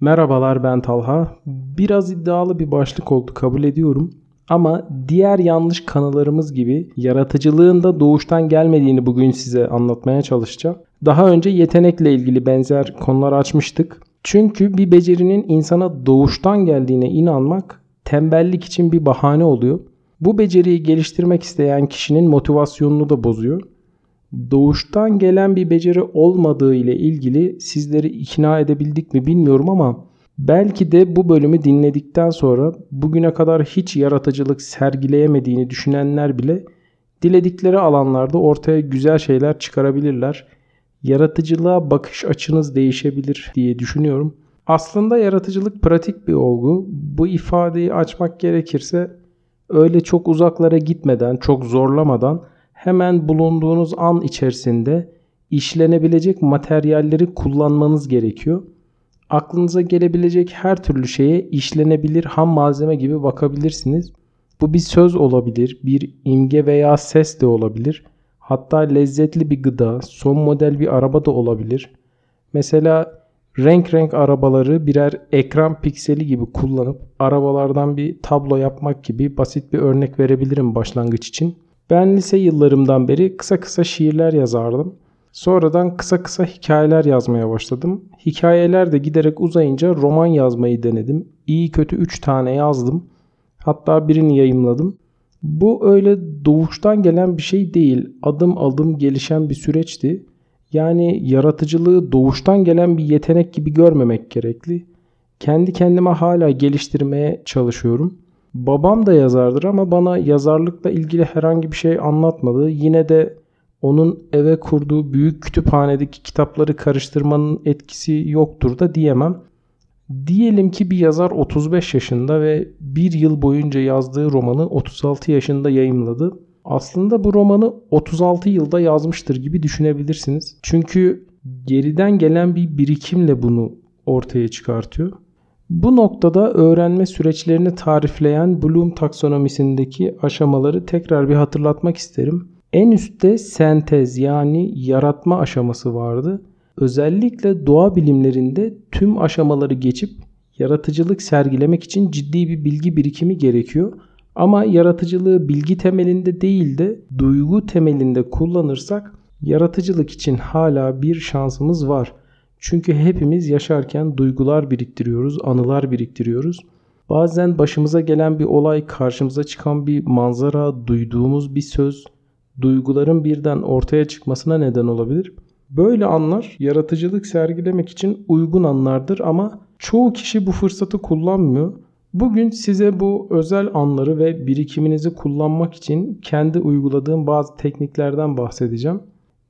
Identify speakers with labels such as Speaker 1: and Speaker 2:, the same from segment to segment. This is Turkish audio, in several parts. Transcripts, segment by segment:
Speaker 1: Merhabalar ben Talha. Biraz iddialı bir başlık oldu kabul ediyorum. Ama diğer yanlış kanılarımız gibi yaratıcılığın da doğuştan gelmediğini bugün size anlatmaya çalışacağım. Daha önce yetenekle ilgili benzer konular açmıştık. Çünkü bir becerinin insana doğuştan geldiğine inanmak tembellik için bir bahane oluyor. Bu beceriyi geliştirmek isteyen kişinin motivasyonunu da bozuyor. Doğuştan gelen bir beceri olmadığı ile ilgili sizleri ikna edebildik mi bilmiyorum ama belki de bu bölümü dinledikten sonra bugüne kadar hiç yaratıcılık sergileyemediğini düşünenler bile diledikleri alanlarda ortaya güzel şeyler çıkarabilirler. Yaratıcılığa bakış açınız değişebilir diye düşünüyorum. Aslında yaratıcılık pratik bir olgu. Bu ifadeyi açmak gerekirse öyle çok uzaklara gitmeden, çok zorlamadan hemen bulunduğunuz an içerisinde işlenebilecek materyalleri kullanmanız gerekiyor. Aklınıza gelebilecek her türlü şeye işlenebilir ham malzeme gibi bakabilirsiniz. Bu bir söz olabilir, bir imge veya ses de olabilir. Hatta lezzetli bir gıda, son model bir araba da olabilir. Mesela renk renk arabaları birer ekran pikseli gibi kullanıp arabalardan bir tablo yapmak gibi basit bir örnek verebilirim başlangıç için. Ben lise yıllarımdan beri kısa kısa şiirler yazardım. Sonradan kısa kısa hikayeler yazmaya başladım. Hikayeler de giderek uzayınca roman yazmayı denedim. İyi kötü 3 tane yazdım. Hatta birini yayımladım. Bu öyle doğuştan gelen bir şey değil. Adım adım gelişen bir süreçti. Yani yaratıcılığı doğuştan gelen bir yetenek gibi görmemek gerekli. Kendi kendime hala geliştirmeye çalışıyorum. Babam da yazardır ama bana yazarlıkla ilgili herhangi bir şey anlatmadı. Yine de onun eve kurduğu büyük kütüphanedeki kitapları karıştırmanın etkisi yoktur da diyemem. Diyelim ki bir yazar 35 yaşında ve bir yıl boyunca yazdığı romanı 36 yaşında yayımladı. Aslında bu romanı 36 yılda yazmıştır gibi düşünebilirsiniz. Çünkü geriden gelen bir birikimle bunu ortaya çıkartıyor. Bu noktada öğrenme süreçlerini tarifleyen Bloom taksonomisindeki aşamaları tekrar bir hatırlatmak isterim. En üstte sentez yani yaratma aşaması vardı. Özellikle doğa bilimlerinde tüm aşamaları geçip yaratıcılık sergilemek için ciddi bir bilgi birikimi gerekiyor. Ama yaratıcılığı bilgi temelinde değil de duygu temelinde kullanırsak yaratıcılık için hala bir şansımız var. Çünkü hepimiz yaşarken duygular biriktiriyoruz, anılar biriktiriyoruz. Bazen başımıza gelen bir olay, karşımıza çıkan bir manzara, duyduğumuz bir söz, duyguların birden ortaya çıkmasına neden olabilir. Böyle anlar yaratıcılık sergilemek için uygun anlardır ama çoğu kişi bu fırsatı kullanmıyor. Bugün size bu özel anları ve birikiminizi kullanmak için kendi uyguladığım bazı tekniklerden bahsedeceğim.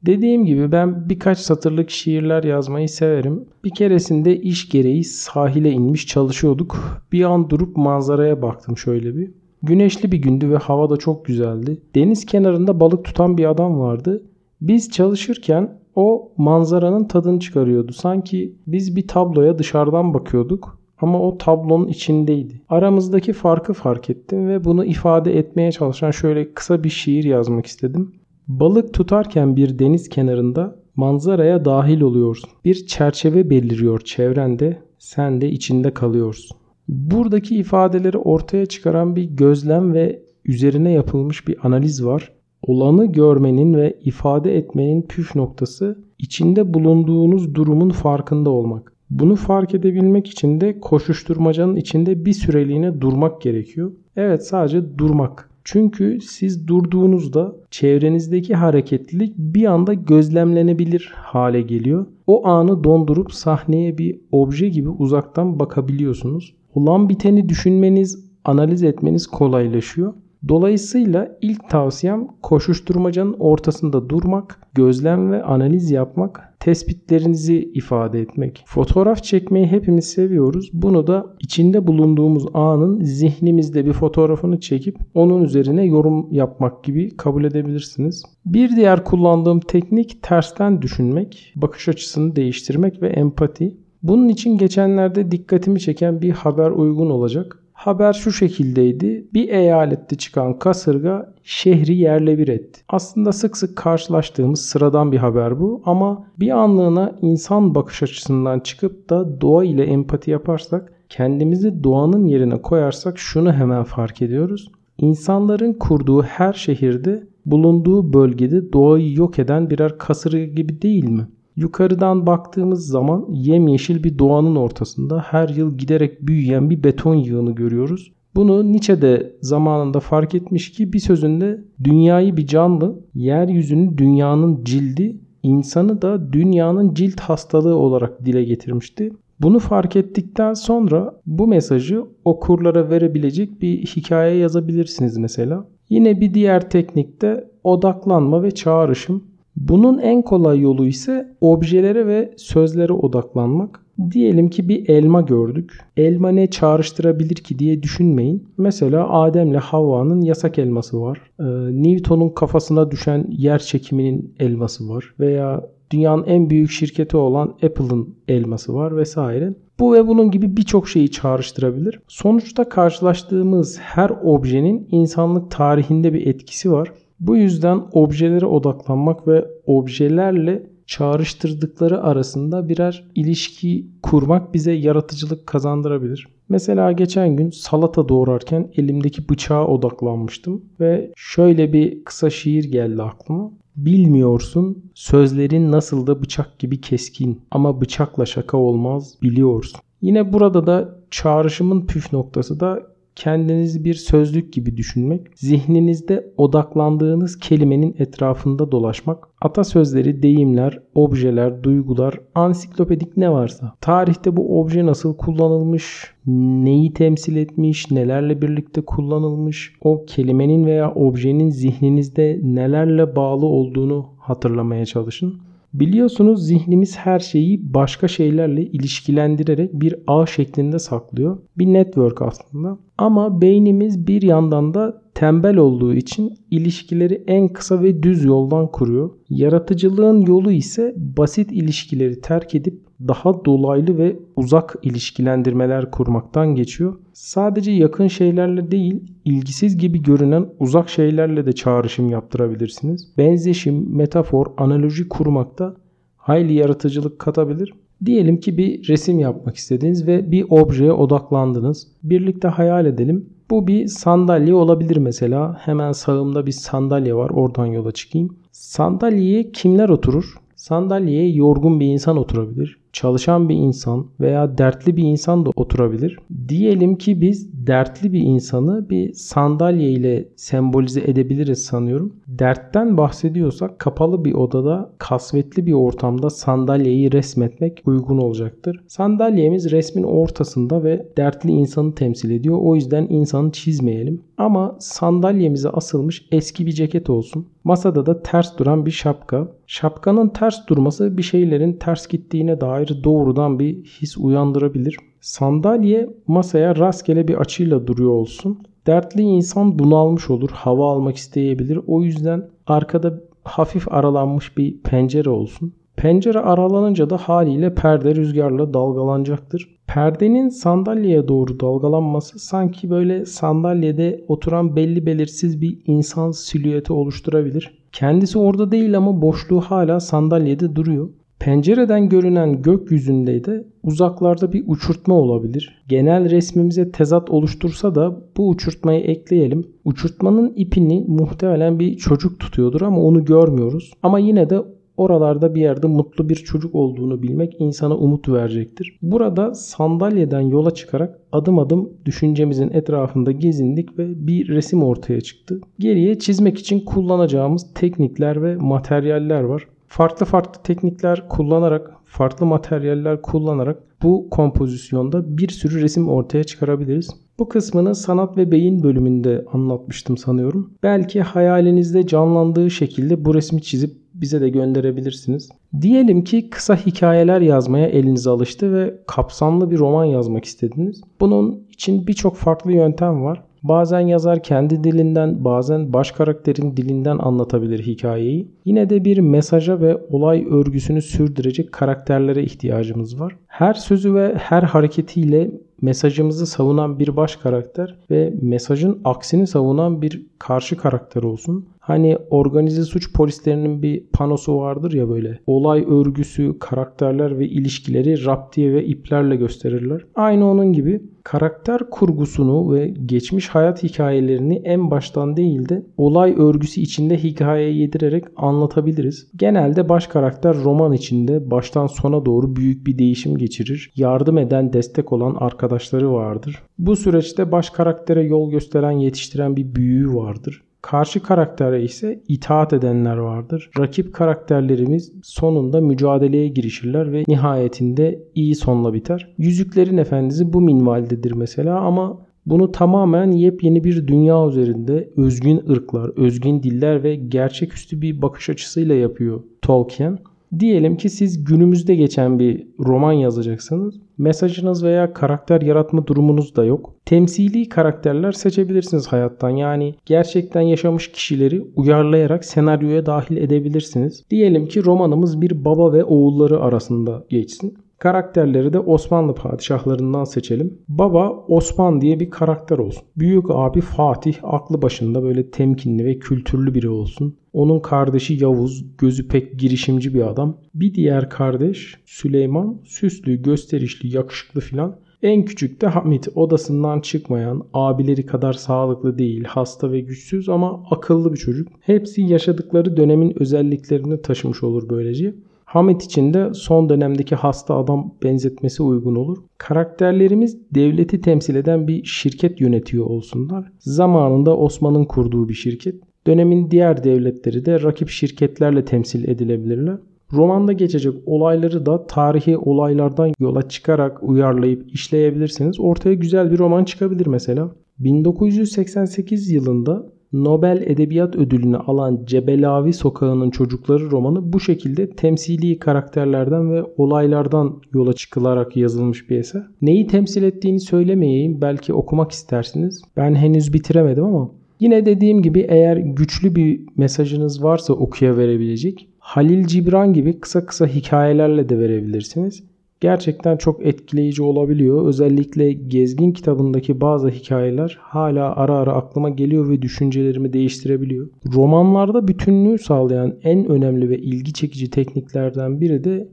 Speaker 1: Dediğim gibi ben birkaç satırlık şiirler yazmayı severim. Bir keresinde iş gereği sahile inmiş çalışıyorduk. Bir an durup manzaraya baktım şöyle bir. Güneşli bir gündü ve hava da çok güzeldi. Deniz kenarında balık tutan bir adam vardı. Biz çalışırken o manzaranın tadını çıkarıyordu. Sanki biz bir tabloya dışarıdan bakıyorduk ama o tablonun içindeydi. Aramızdaki farkı fark ettim ve bunu ifade etmeye çalışan şöyle kısa bir şiir yazmak istedim. Balık tutarken bir deniz kenarında manzaraya dahil oluyorsun. Bir çerçeve beliriyor çevrende, sen de içinde kalıyorsun. Buradaki ifadeleri ortaya çıkaran bir gözlem ve üzerine yapılmış bir analiz var. Olanı görmenin ve ifade etmenin püf noktası içinde bulunduğunuz durumun farkında olmak. Bunu fark edebilmek için de koşuşturmacanın içinde bir süreliğine durmak gerekiyor. Evet sadece durmak. Çünkü siz durduğunuzda çevrenizdeki hareketlilik bir anda gözlemlenebilir hale geliyor. O anı dondurup sahneye bir obje gibi uzaktan bakabiliyorsunuz. Olan biteni düşünmeniz, analiz etmeniz kolaylaşıyor. Dolayısıyla ilk tavsiyem koşuşturmacanın ortasında durmak, gözlem ve analiz yapmak, tespitlerinizi ifade etmek. Fotoğraf çekmeyi hepimiz seviyoruz. Bunu da içinde bulunduğumuz anın zihnimizde bir fotoğrafını çekip onun üzerine yorum yapmak gibi kabul edebilirsiniz. Bir diğer kullandığım teknik tersten düşünmek, bakış açısını değiştirmek ve empati. Bunun için geçenlerde dikkatimi çeken bir haber uygun olacak. Haber şu şekildeydi. Bir eyalette çıkan kasırga şehri yerle bir etti. Aslında sık sık karşılaştığımız sıradan bir haber bu ama bir anlığına insan bakış açısından çıkıp da doğa ile empati yaparsak, kendimizi doğanın yerine koyarsak şunu hemen fark ediyoruz. İnsanların kurduğu her şehirde bulunduğu bölgede doğayı yok eden birer kasırga gibi değil mi? Yukarıdan baktığımız zaman yemyeşil bir doğanın ortasında her yıl giderek büyüyen bir beton yığını görüyoruz. Bunu Nietzsche de zamanında fark etmiş ki bir sözünde dünyayı bir canlı, yeryüzünü dünyanın cildi, insanı da dünyanın cilt hastalığı olarak dile getirmişti. Bunu fark ettikten sonra bu mesajı okurlara verebilecek bir hikaye yazabilirsiniz mesela. Yine bir diğer teknikte odaklanma ve çağrışım. Bunun en kolay yolu ise objelere ve sözlere odaklanmak. Diyelim ki bir elma gördük. Elma ne çağrıştırabilir ki diye düşünmeyin. Mesela Adem'le Havva'nın yasak elması var. Ee, Newton'un kafasına düşen yer çekiminin elması var. Veya dünyanın en büyük şirketi olan Apple'ın elması var vesaire. Bu ve bunun gibi birçok şeyi çağrıştırabilir. Sonuçta karşılaştığımız her objenin insanlık tarihinde bir etkisi var. Bu yüzden objelere odaklanmak ve objelerle çağrıştırdıkları arasında birer ilişki kurmak bize yaratıcılık kazandırabilir. Mesela geçen gün salata doğrarken elimdeki bıçağa odaklanmıştım ve şöyle bir kısa şiir geldi aklıma. Bilmiyorsun sözlerin nasıl da bıçak gibi keskin ama bıçakla şaka olmaz biliyorsun. Yine burada da çağrışımın püf noktası da kendinizi bir sözlük gibi düşünmek, zihninizde odaklandığınız kelimenin etrafında dolaşmak, atasözleri, deyimler, objeler, duygular, ansiklopedik ne varsa, tarihte bu obje nasıl kullanılmış, neyi temsil etmiş, nelerle birlikte kullanılmış, o kelimenin veya objenin zihninizde nelerle bağlı olduğunu hatırlamaya çalışın. Biliyorsunuz zihnimiz her şeyi başka şeylerle ilişkilendirerek bir ağ şeklinde saklıyor. Bir network aslında. Ama beynimiz bir yandan da tembel olduğu için ilişkileri en kısa ve düz yoldan kuruyor. Yaratıcılığın yolu ise basit ilişkileri terk edip daha dolaylı ve uzak ilişkilendirmeler kurmaktan geçiyor. Sadece yakın şeylerle değil, ilgisiz gibi görünen uzak şeylerle de çağrışım yaptırabilirsiniz. Benzeşim, metafor, analoji kurmakta hayli yaratıcılık katabilir. Diyelim ki bir resim yapmak istediniz ve bir objeye odaklandınız. Birlikte hayal edelim. Bu bir sandalye olabilir mesela. Hemen sağımda bir sandalye var. Oradan yola çıkayım. Sandalyeye kimler oturur? Sandalyeye yorgun bir insan oturabilir çalışan bir insan veya dertli bir insan da oturabilir. Diyelim ki biz dertli bir insanı bir sandalye ile sembolize edebiliriz sanıyorum. Dertten bahsediyorsak kapalı bir odada kasvetli bir ortamda sandalyeyi resmetmek uygun olacaktır. Sandalyemiz resmin ortasında ve dertli insanı temsil ediyor. O yüzden insanı çizmeyelim. Ama sandalyemize asılmış eski bir ceket olsun. Masada da ters duran bir şapka. Şapkanın ters durması bir şeylerin ters gittiğine dair doğrudan bir his uyandırabilir. Sandalye masaya rastgele bir açıyla duruyor olsun. Dertli insan bunalmış olur, hava almak isteyebilir. O yüzden arkada hafif aralanmış bir pencere olsun. Pencere aralanınca da haliyle perde rüzgarla dalgalanacaktır. Perdenin sandalyeye doğru dalgalanması sanki böyle sandalyede oturan belli belirsiz bir insan silüeti oluşturabilir. Kendisi orada değil ama boşluğu hala sandalyede duruyor. Pencereden görünen gökyüzünde de uzaklarda bir uçurtma olabilir. Genel resmimize tezat oluştursa da bu uçurtmayı ekleyelim. Uçurtmanın ipini muhtemelen bir çocuk tutuyordur ama onu görmüyoruz. Ama yine de oralarda bir yerde mutlu bir çocuk olduğunu bilmek insana umut verecektir. Burada sandalyeden yola çıkarak adım adım düşüncemizin etrafında gezindik ve bir resim ortaya çıktı. Geriye çizmek için kullanacağımız teknikler ve materyaller var. Farklı farklı teknikler kullanarak, farklı materyaller kullanarak bu kompozisyonda bir sürü resim ortaya çıkarabiliriz. Bu kısmını sanat ve beyin bölümünde anlatmıştım sanıyorum. Belki hayalinizde canlandığı şekilde bu resmi çizip bize de gönderebilirsiniz. Diyelim ki kısa hikayeler yazmaya eliniz alıştı ve kapsamlı bir roman yazmak istediniz. Bunun için birçok farklı yöntem var. Bazen yazar kendi dilinden, bazen baş karakterin dilinden anlatabilir hikayeyi. Yine de bir mesaja ve olay örgüsünü sürdürecek karakterlere ihtiyacımız var. Her sözü ve her hareketiyle mesajımızı savunan bir baş karakter ve mesajın aksini savunan bir karşı karakter olsun. Hani organize suç polislerinin bir panosu vardır ya böyle. Olay örgüsü, karakterler ve ilişkileri raptiye ve iplerle gösterirler. Aynı onun gibi karakter kurgusunu ve geçmiş hayat hikayelerini en baştan değil de olay örgüsü içinde hikaye yedirerek anlatabiliriz. Genelde baş karakter roman içinde baştan sona doğru büyük bir değişim geçirir. Yardım eden, destek olan arkadaşları vardır. Bu süreçte baş karaktere yol gösteren, yetiştiren bir büyüğü vardır. Karşı karaktere ise itaat edenler vardır. Rakip karakterlerimiz sonunda mücadeleye girişirler ve nihayetinde iyi sonla biter. Yüzüklerin Efendisi bu minvaldedir mesela ama bunu tamamen yepyeni bir dünya üzerinde özgün ırklar, özgün diller ve gerçeküstü bir bakış açısıyla yapıyor Tolkien. Diyelim ki siz günümüzde geçen bir roman yazacaksınız. Mesajınız veya karakter yaratma durumunuz da yok. Temsili karakterler seçebilirsiniz hayattan. Yani gerçekten yaşamış kişileri uyarlayarak senaryoya dahil edebilirsiniz. Diyelim ki romanımız bir baba ve oğulları arasında geçsin. Karakterleri de Osmanlı padişahlarından seçelim. Baba Osman diye bir karakter olsun. Büyük abi Fatih aklı başında böyle temkinli ve kültürlü biri olsun. Onun kardeşi Yavuz, gözü pek girişimci bir adam. Bir diğer kardeş Süleyman, süslü, gösterişli, yakışıklı filan. En küçük de Hamit odasından çıkmayan, abileri kadar sağlıklı değil, hasta ve güçsüz ama akıllı bir çocuk. Hepsi yaşadıkları dönemin özelliklerini taşımış olur böylece. Hamit için de son dönemdeki hasta adam benzetmesi uygun olur. Karakterlerimiz devleti temsil eden bir şirket yönetiyor olsunlar. Zamanında Osman'ın kurduğu bir şirket. Dönemin diğer devletleri de rakip şirketlerle temsil edilebilirler. Romanda geçecek olayları da tarihi olaylardan yola çıkarak uyarlayıp işleyebilirsiniz. Ortaya güzel bir roman çıkabilir mesela. 1988 yılında Nobel Edebiyat Ödülünü alan Cebelavi Sokağı'nın Çocukları romanı bu şekilde temsili karakterlerden ve olaylardan yola çıkılarak yazılmış bir eser. Neyi temsil ettiğini söylemeyeyim belki okumak istersiniz. Ben henüz bitiremedim ama Yine dediğim gibi eğer güçlü bir mesajınız varsa okuya verebilecek Halil Cibran gibi kısa kısa hikayelerle de verebilirsiniz gerçekten çok etkileyici olabiliyor. Özellikle Gezgin kitabındaki bazı hikayeler hala ara ara aklıma geliyor ve düşüncelerimi değiştirebiliyor. Romanlarda bütünlüğü sağlayan en önemli ve ilgi çekici tekniklerden biri de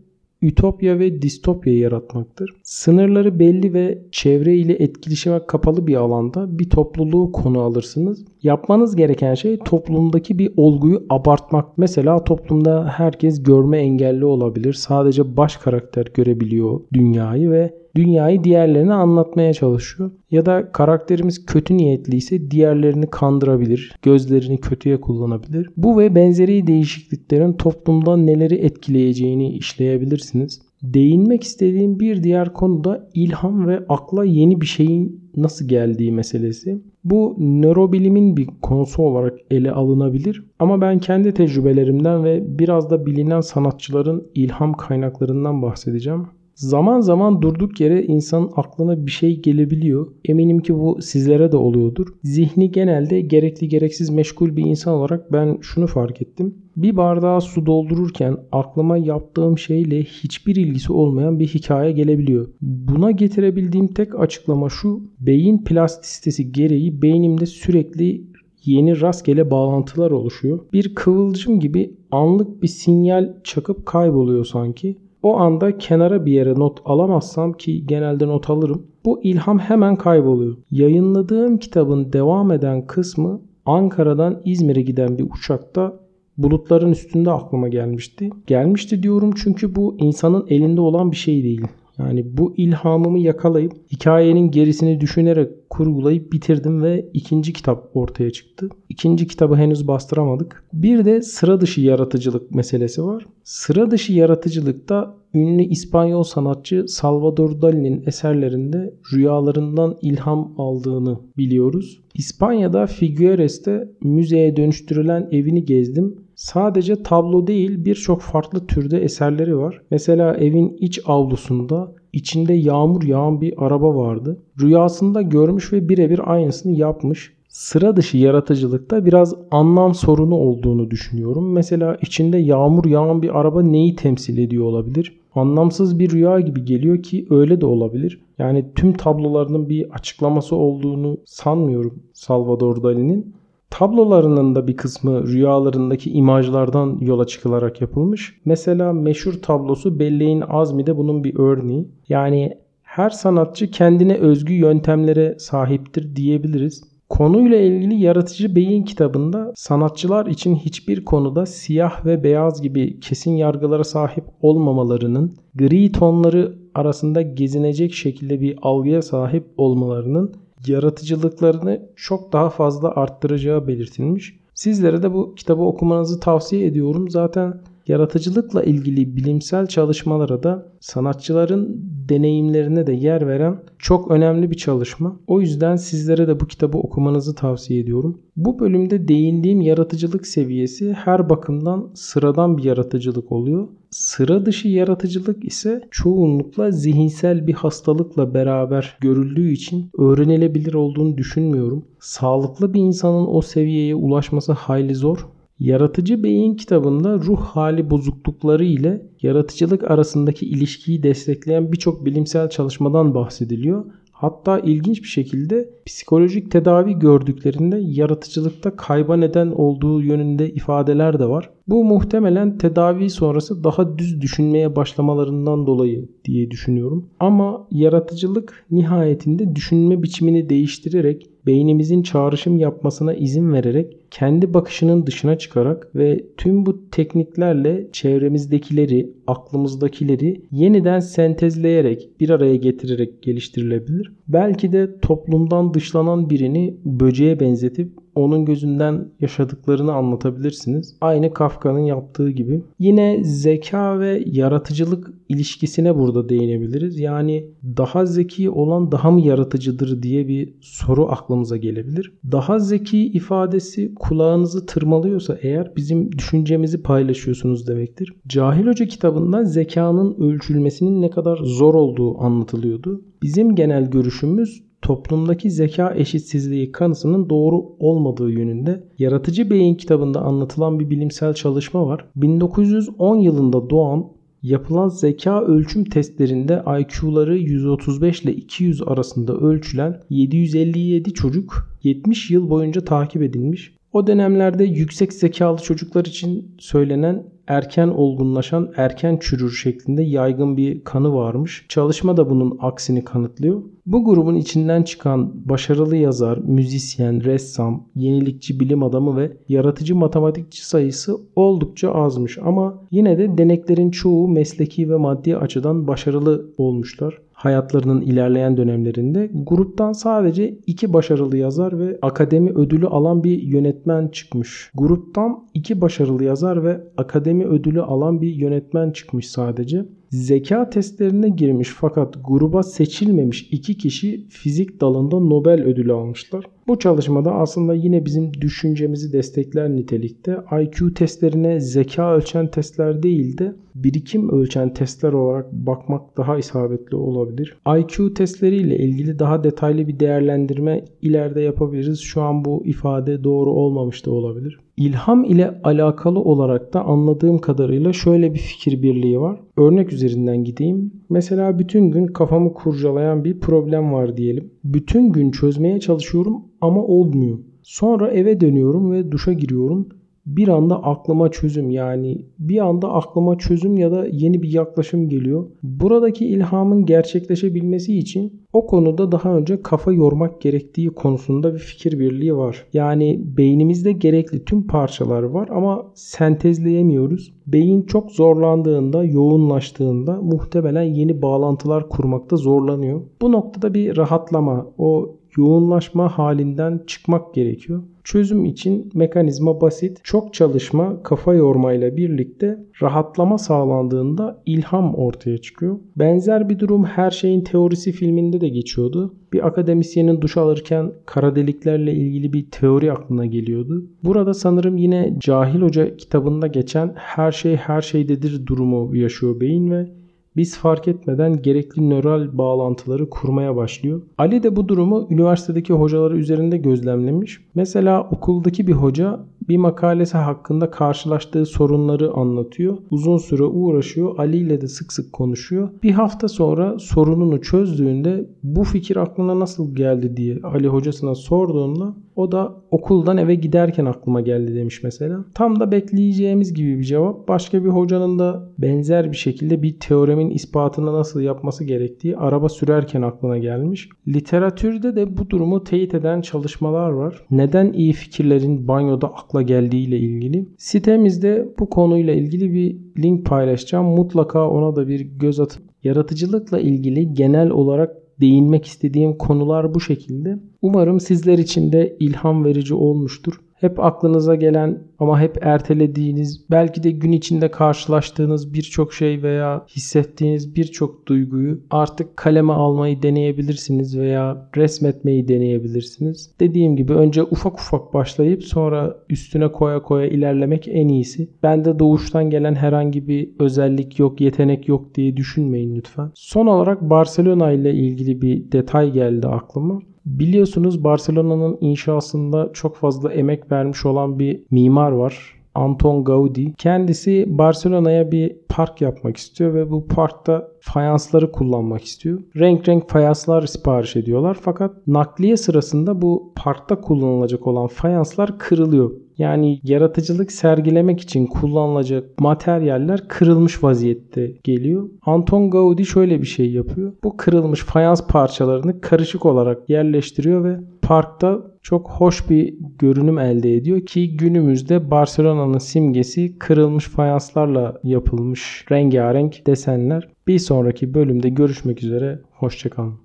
Speaker 1: ütopya ve distopya yaratmaktır. Sınırları belli ve çevre ile etkileşime kapalı bir alanda bir topluluğu konu alırsınız. Yapmanız gereken şey toplumdaki bir olguyu abartmak. Mesela toplumda herkes görme engelli olabilir. Sadece baş karakter görebiliyor dünyayı ve dünyayı diğerlerine anlatmaya çalışıyor. Ya da karakterimiz kötü niyetliyse diğerlerini kandırabilir, gözlerini kötüye kullanabilir. Bu ve benzeri değişikliklerin toplumda neleri etkileyeceğini işleyebilirsiniz. Değinmek istediğim bir diğer konu da ilham ve akla yeni bir şeyin nasıl geldiği meselesi. Bu nörobilimin bir konusu olarak ele alınabilir ama ben kendi tecrübelerimden ve biraz da bilinen sanatçıların ilham kaynaklarından bahsedeceğim. Zaman zaman durduk yere insanın aklına bir şey gelebiliyor. Eminim ki bu sizlere de oluyordur. Zihni genelde gerekli gereksiz meşgul bir insan olarak ben şunu fark ettim. Bir bardağa su doldururken aklıma yaptığım şeyle hiçbir ilgisi olmayan bir hikaye gelebiliyor. Buna getirebildiğim tek açıklama şu. Beyin plastisitesi gereği beynimde sürekli yeni rastgele bağlantılar oluşuyor. Bir kıvılcım gibi anlık bir sinyal çakıp kayboluyor sanki. O anda kenara bir yere not alamazsam ki genelde not alırım. Bu ilham hemen kayboluyor. Yayınladığım kitabın devam eden kısmı Ankara'dan İzmir'e giden bir uçakta bulutların üstünde aklıma gelmişti. Gelmişti diyorum çünkü bu insanın elinde olan bir şey değil. Yani bu ilhamımı yakalayıp hikayenin gerisini düşünerek kurgulayıp bitirdim ve ikinci kitap ortaya çıktı. İkinci kitabı henüz bastıramadık. Bir de sıra dışı yaratıcılık meselesi var. Sıra dışı yaratıcılıkta ünlü İspanyol sanatçı Salvador Dali'nin eserlerinde rüyalarından ilham aldığını biliyoruz. İspanya'da Figueres'te müzeye dönüştürülen evini gezdim Sadece tablo değil birçok farklı türde eserleri var. Mesela evin iç avlusunda içinde yağmur yağan bir araba vardı. Rüyasında görmüş ve birebir aynısını yapmış. Sıra dışı yaratıcılıkta biraz anlam sorunu olduğunu düşünüyorum. Mesela içinde yağmur yağan bir araba neyi temsil ediyor olabilir? anlamsız bir rüya gibi geliyor ki öyle de olabilir. Yani tüm tablolarının bir açıklaması olduğunu sanmıyorum Salvador Dali'nin. Tablolarının da bir kısmı rüyalarındaki imajlardan yola çıkılarak yapılmış. Mesela meşhur tablosu Belleğin Azmi de bunun bir örneği. Yani her sanatçı kendine özgü yöntemlere sahiptir diyebiliriz. Konuyla ilgili Yaratıcı Beyin kitabında sanatçılar için hiçbir konuda siyah ve beyaz gibi kesin yargılara sahip olmamalarının, gri tonları arasında gezinecek şekilde bir algıya sahip olmalarının yaratıcılıklarını çok daha fazla arttıracağı belirtilmiş. Sizlere de bu kitabı okumanızı tavsiye ediyorum. Zaten yaratıcılıkla ilgili bilimsel çalışmalara da sanatçıların deneyimlerine de yer veren çok önemli bir çalışma. O yüzden sizlere de bu kitabı okumanızı tavsiye ediyorum. Bu bölümde değindiğim yaratıcılık seviyesi her bakımdan sıradan bir yaratıcılık oluyor. Sıra dışı yaratıcılık ise çoğunlukla zihinsel bir hastalıkla beraber görüldüğü için öğrenilebilir olduğunu düşünmüyorum. Sağlıklı bir insanın o seviyeye ulaşması hayli zor Yaratıcı Beyin kitabında ruh hali bozuklukları ile yaratıcılık arasındaki ilişkiyi destekleyen birçok bilimsel çalışmadan bahsediliyor. Hatta ilginç bir şekilde psikolojik tedavi gördüklerinde yaratıcılıkta kayba neden olduğu yönünde ifadeler de var. Bu muhtemelen tedavi sonrası daha düz düşünmeye başlamalarından dolayı diye düşünüyorum. Ama yaratıcılık nihayetinde düşünme biçimini değiştirerek beynimizin çağrışım yapmasına izin vererek kendi bakışının dışına çıkarak ve tüm bu tekniklerle çevremizdekileri, aklımızdakileri yeniden sentezleyerek, bir araya getirerek geliştirilebilir. Belki de toplumdan dışlanan birini böceğe benzetip onun gözünden yaşadıklarını anlatabilirsiniz. Aynı Kafka'nın yaptığı gibi. Yine zeka ve yaratıcılık ilişkisine burada değinebiliriz. Yani daha zeki olan daha mı yaratıcıdır diye bir soru aklımıza gelebilir. Daha zeki ifadesi kulağınızı tırmalıyorsa eğer bizim düşüncemizi paylaşıyorsunuz demektir. Cahil Hoca kitabında zekanın ölçülmesinin ne kadar zor olduğu anlatılıyordu. Bizim genel görüşümüz toplumdaki zeka eşitsizliği kanısının doğru olmadığı yönünde Yaratıcı Beyin kitabında anlatılan bir bilimsel çalışma var. 1910 yılında doğan yapılan zeka ölçüm testlerinde IQ'ları 135 ile 200 arasında ölçülen 757 çocuk 70 yıl boyunca takip edilmiş. O dönemlerde yüksek zekalı çocuklar için söylenen erken olgunlaşan, erken çürür şeklinde yaygın bir kanı varmış. Çalışma da bunun aksini kanıtlıyor. Bu grubun içinden çıkan başarılı yazar, müzisyen, ressam, yenilikçi bilim adamı ve yaratıcı matematikçi sayısı oldukça azmış ama yine de deneklerin çoğu mesleki ve maddi açıdan başarılı olmuşlar hayatlarının ilerleyen dönemlerinde gruptan sadece iki başarılı yazar ve akademi ödülü alan bir yönetmen çıkmış. Gruptan iki başarılı yazar ve akademi ödülü alan bir yönetmen çıkmış sadece. Zeka testlerine girmiş fakat gruba seçilmemiş iki kişi fizik dalında Nobel ödülü almışlar. Bu çalışmada aslında yine bizim düşüncemizi destekler nitelikte. IQ testlerine zeka ölçen testler değil de birikim ölçen testler olarak bakmak daha isabetli olabilir. IQ testleriyle ilgili daha detaylı bir değerlendirme ileride yapabiliriz. Şu an bu ifade doğru olmamış da olabilir. İlham ile alakalı olarak da anladığım kadarıyla şöyle bir fikir birliği var. Örnek üzerinden gideyim. Mesela bütün gün kafamı kurcalayan bir problem var diyelim. Bütün gün çözmeye çalışıyorum ama olmuyor. Sonra eve dönüyorum ve duşa giriyorum bir anda aklıma çözüm yani bir anda aklıma çözüm ya da yeni bir yaklaşım geliyor. Buradaki ilhamın gerçekleşebilmesi için o konuda daha önce kafa yormak gerektiği konusunda bir fikir birliği var. Yani beynimizde gerekli tüm parçalar var ama sentezleyemiyoruz. Beyin çok zorlandığında, yoğunlaştığında muhtemelen yeni bağlantılar kurmakta zorlanıyor. Bu noktada bir rahatlama, o yoğunlaşma halinden çıkmak gerekiyor. Çözüm için mekanizma basit. Çok çalışma, kafa yormayla birlikte rahatlama sağlandığında ilham ortaya çıkıyor. Benzer bir durum Her Şeyin Teorisi filminde de geçiyordu. Bir akademisyenin duş alırken kara deliklerle ilgili bir teori aklına geliyordu. Burada sanırım yine Cahil Hoca kitabında geçen her şey her şeydedir durumu yaşıyor beyin ve biz fark etmeden gerekli nöral bağlantıları kurmaya başlıyor. Ali de bu durumu üniversitedeki hocaları üzerinde gözlemlemiş. Mesela okuldaki bir hoca bir makalesi hakkında karşılaştığı sorunları anlatıyor. Uzun süre uğraşıyor. Ali ile de sık sık konuşuyor. Bir hafta sonra sorununu çözdüğünde bu fikir aklına nasıl geldi diye Ali hocasına sorduğunda o da okuldan eve giderken aklıma geldi demiş mesela. Tam da bekleyeceğimiz gibi bir cevap. Başka bir hocanın da benzer bir şekilde bir teoremin ispatını nasıl yapması gerektiği araba sürerken aklına gelmiş. Literatürde de bu durumu teyit eden çalışmalar var. Neden iyi fikirlerin banyoda akla geldiği ile ilgili. Sitemizde bu konuyla ilgili bir link paylaşacağım. Mutlaka ona da bir göz atın. Yaratıcılıkla ilgili genel olarak değinmek istediğim konular bu şekilde. Umarım sizler için de ilham verici olmuştur hep aklınıza gelen ama hep ertelediğiniz, belki de gün içinde karşılaştığınız birçok şey veya hissettiğiniz birçok duyguyu artık kaleme almayı deneyebilirsiniz veya resmetmeyi deneyebilirsiniz. Dediğim gibi önce ufak ufak başlayıp sonra üstüne koya koya ilerlemek en iyisi. Bende doğuştan gelen herhangi bir özellik yok, yetenek yok diye düşünmeyin lütfen. Son olarak Barcelona ile ilgili bir detay geldi aklıma. Biliyorsunuz Barcelona'nın inşasında çok fazla emek vermiş olan bir mimar var. Anton Gaudi. Kendisi Barcelona'ya bir park yapmak istiyor ve bu parkta fayansları kullanmak istiyor. Renk renk fayanslar sipariş ediyorlar fakat nakliye sırasında bu parkta kullanılacak olan fayanslar kırılıyor. Yani yaratıcılık sergilemek için kullanılacak materyaller kırılmış vaziyette geliyor. Anton Gaudi şöyle bir şey yapıyor. Bu kırılmış fayans parçalarını karışık olarak yerleştiriyor ve parkta çok hoş bir görünüm elde ediyor ki günümüzde Barcelona'nın simgesi kırılmış fayanslarla yapılmış rengarenk desenler. Bir sonraki bölümde görüşmek üzere. Hoşçakalın.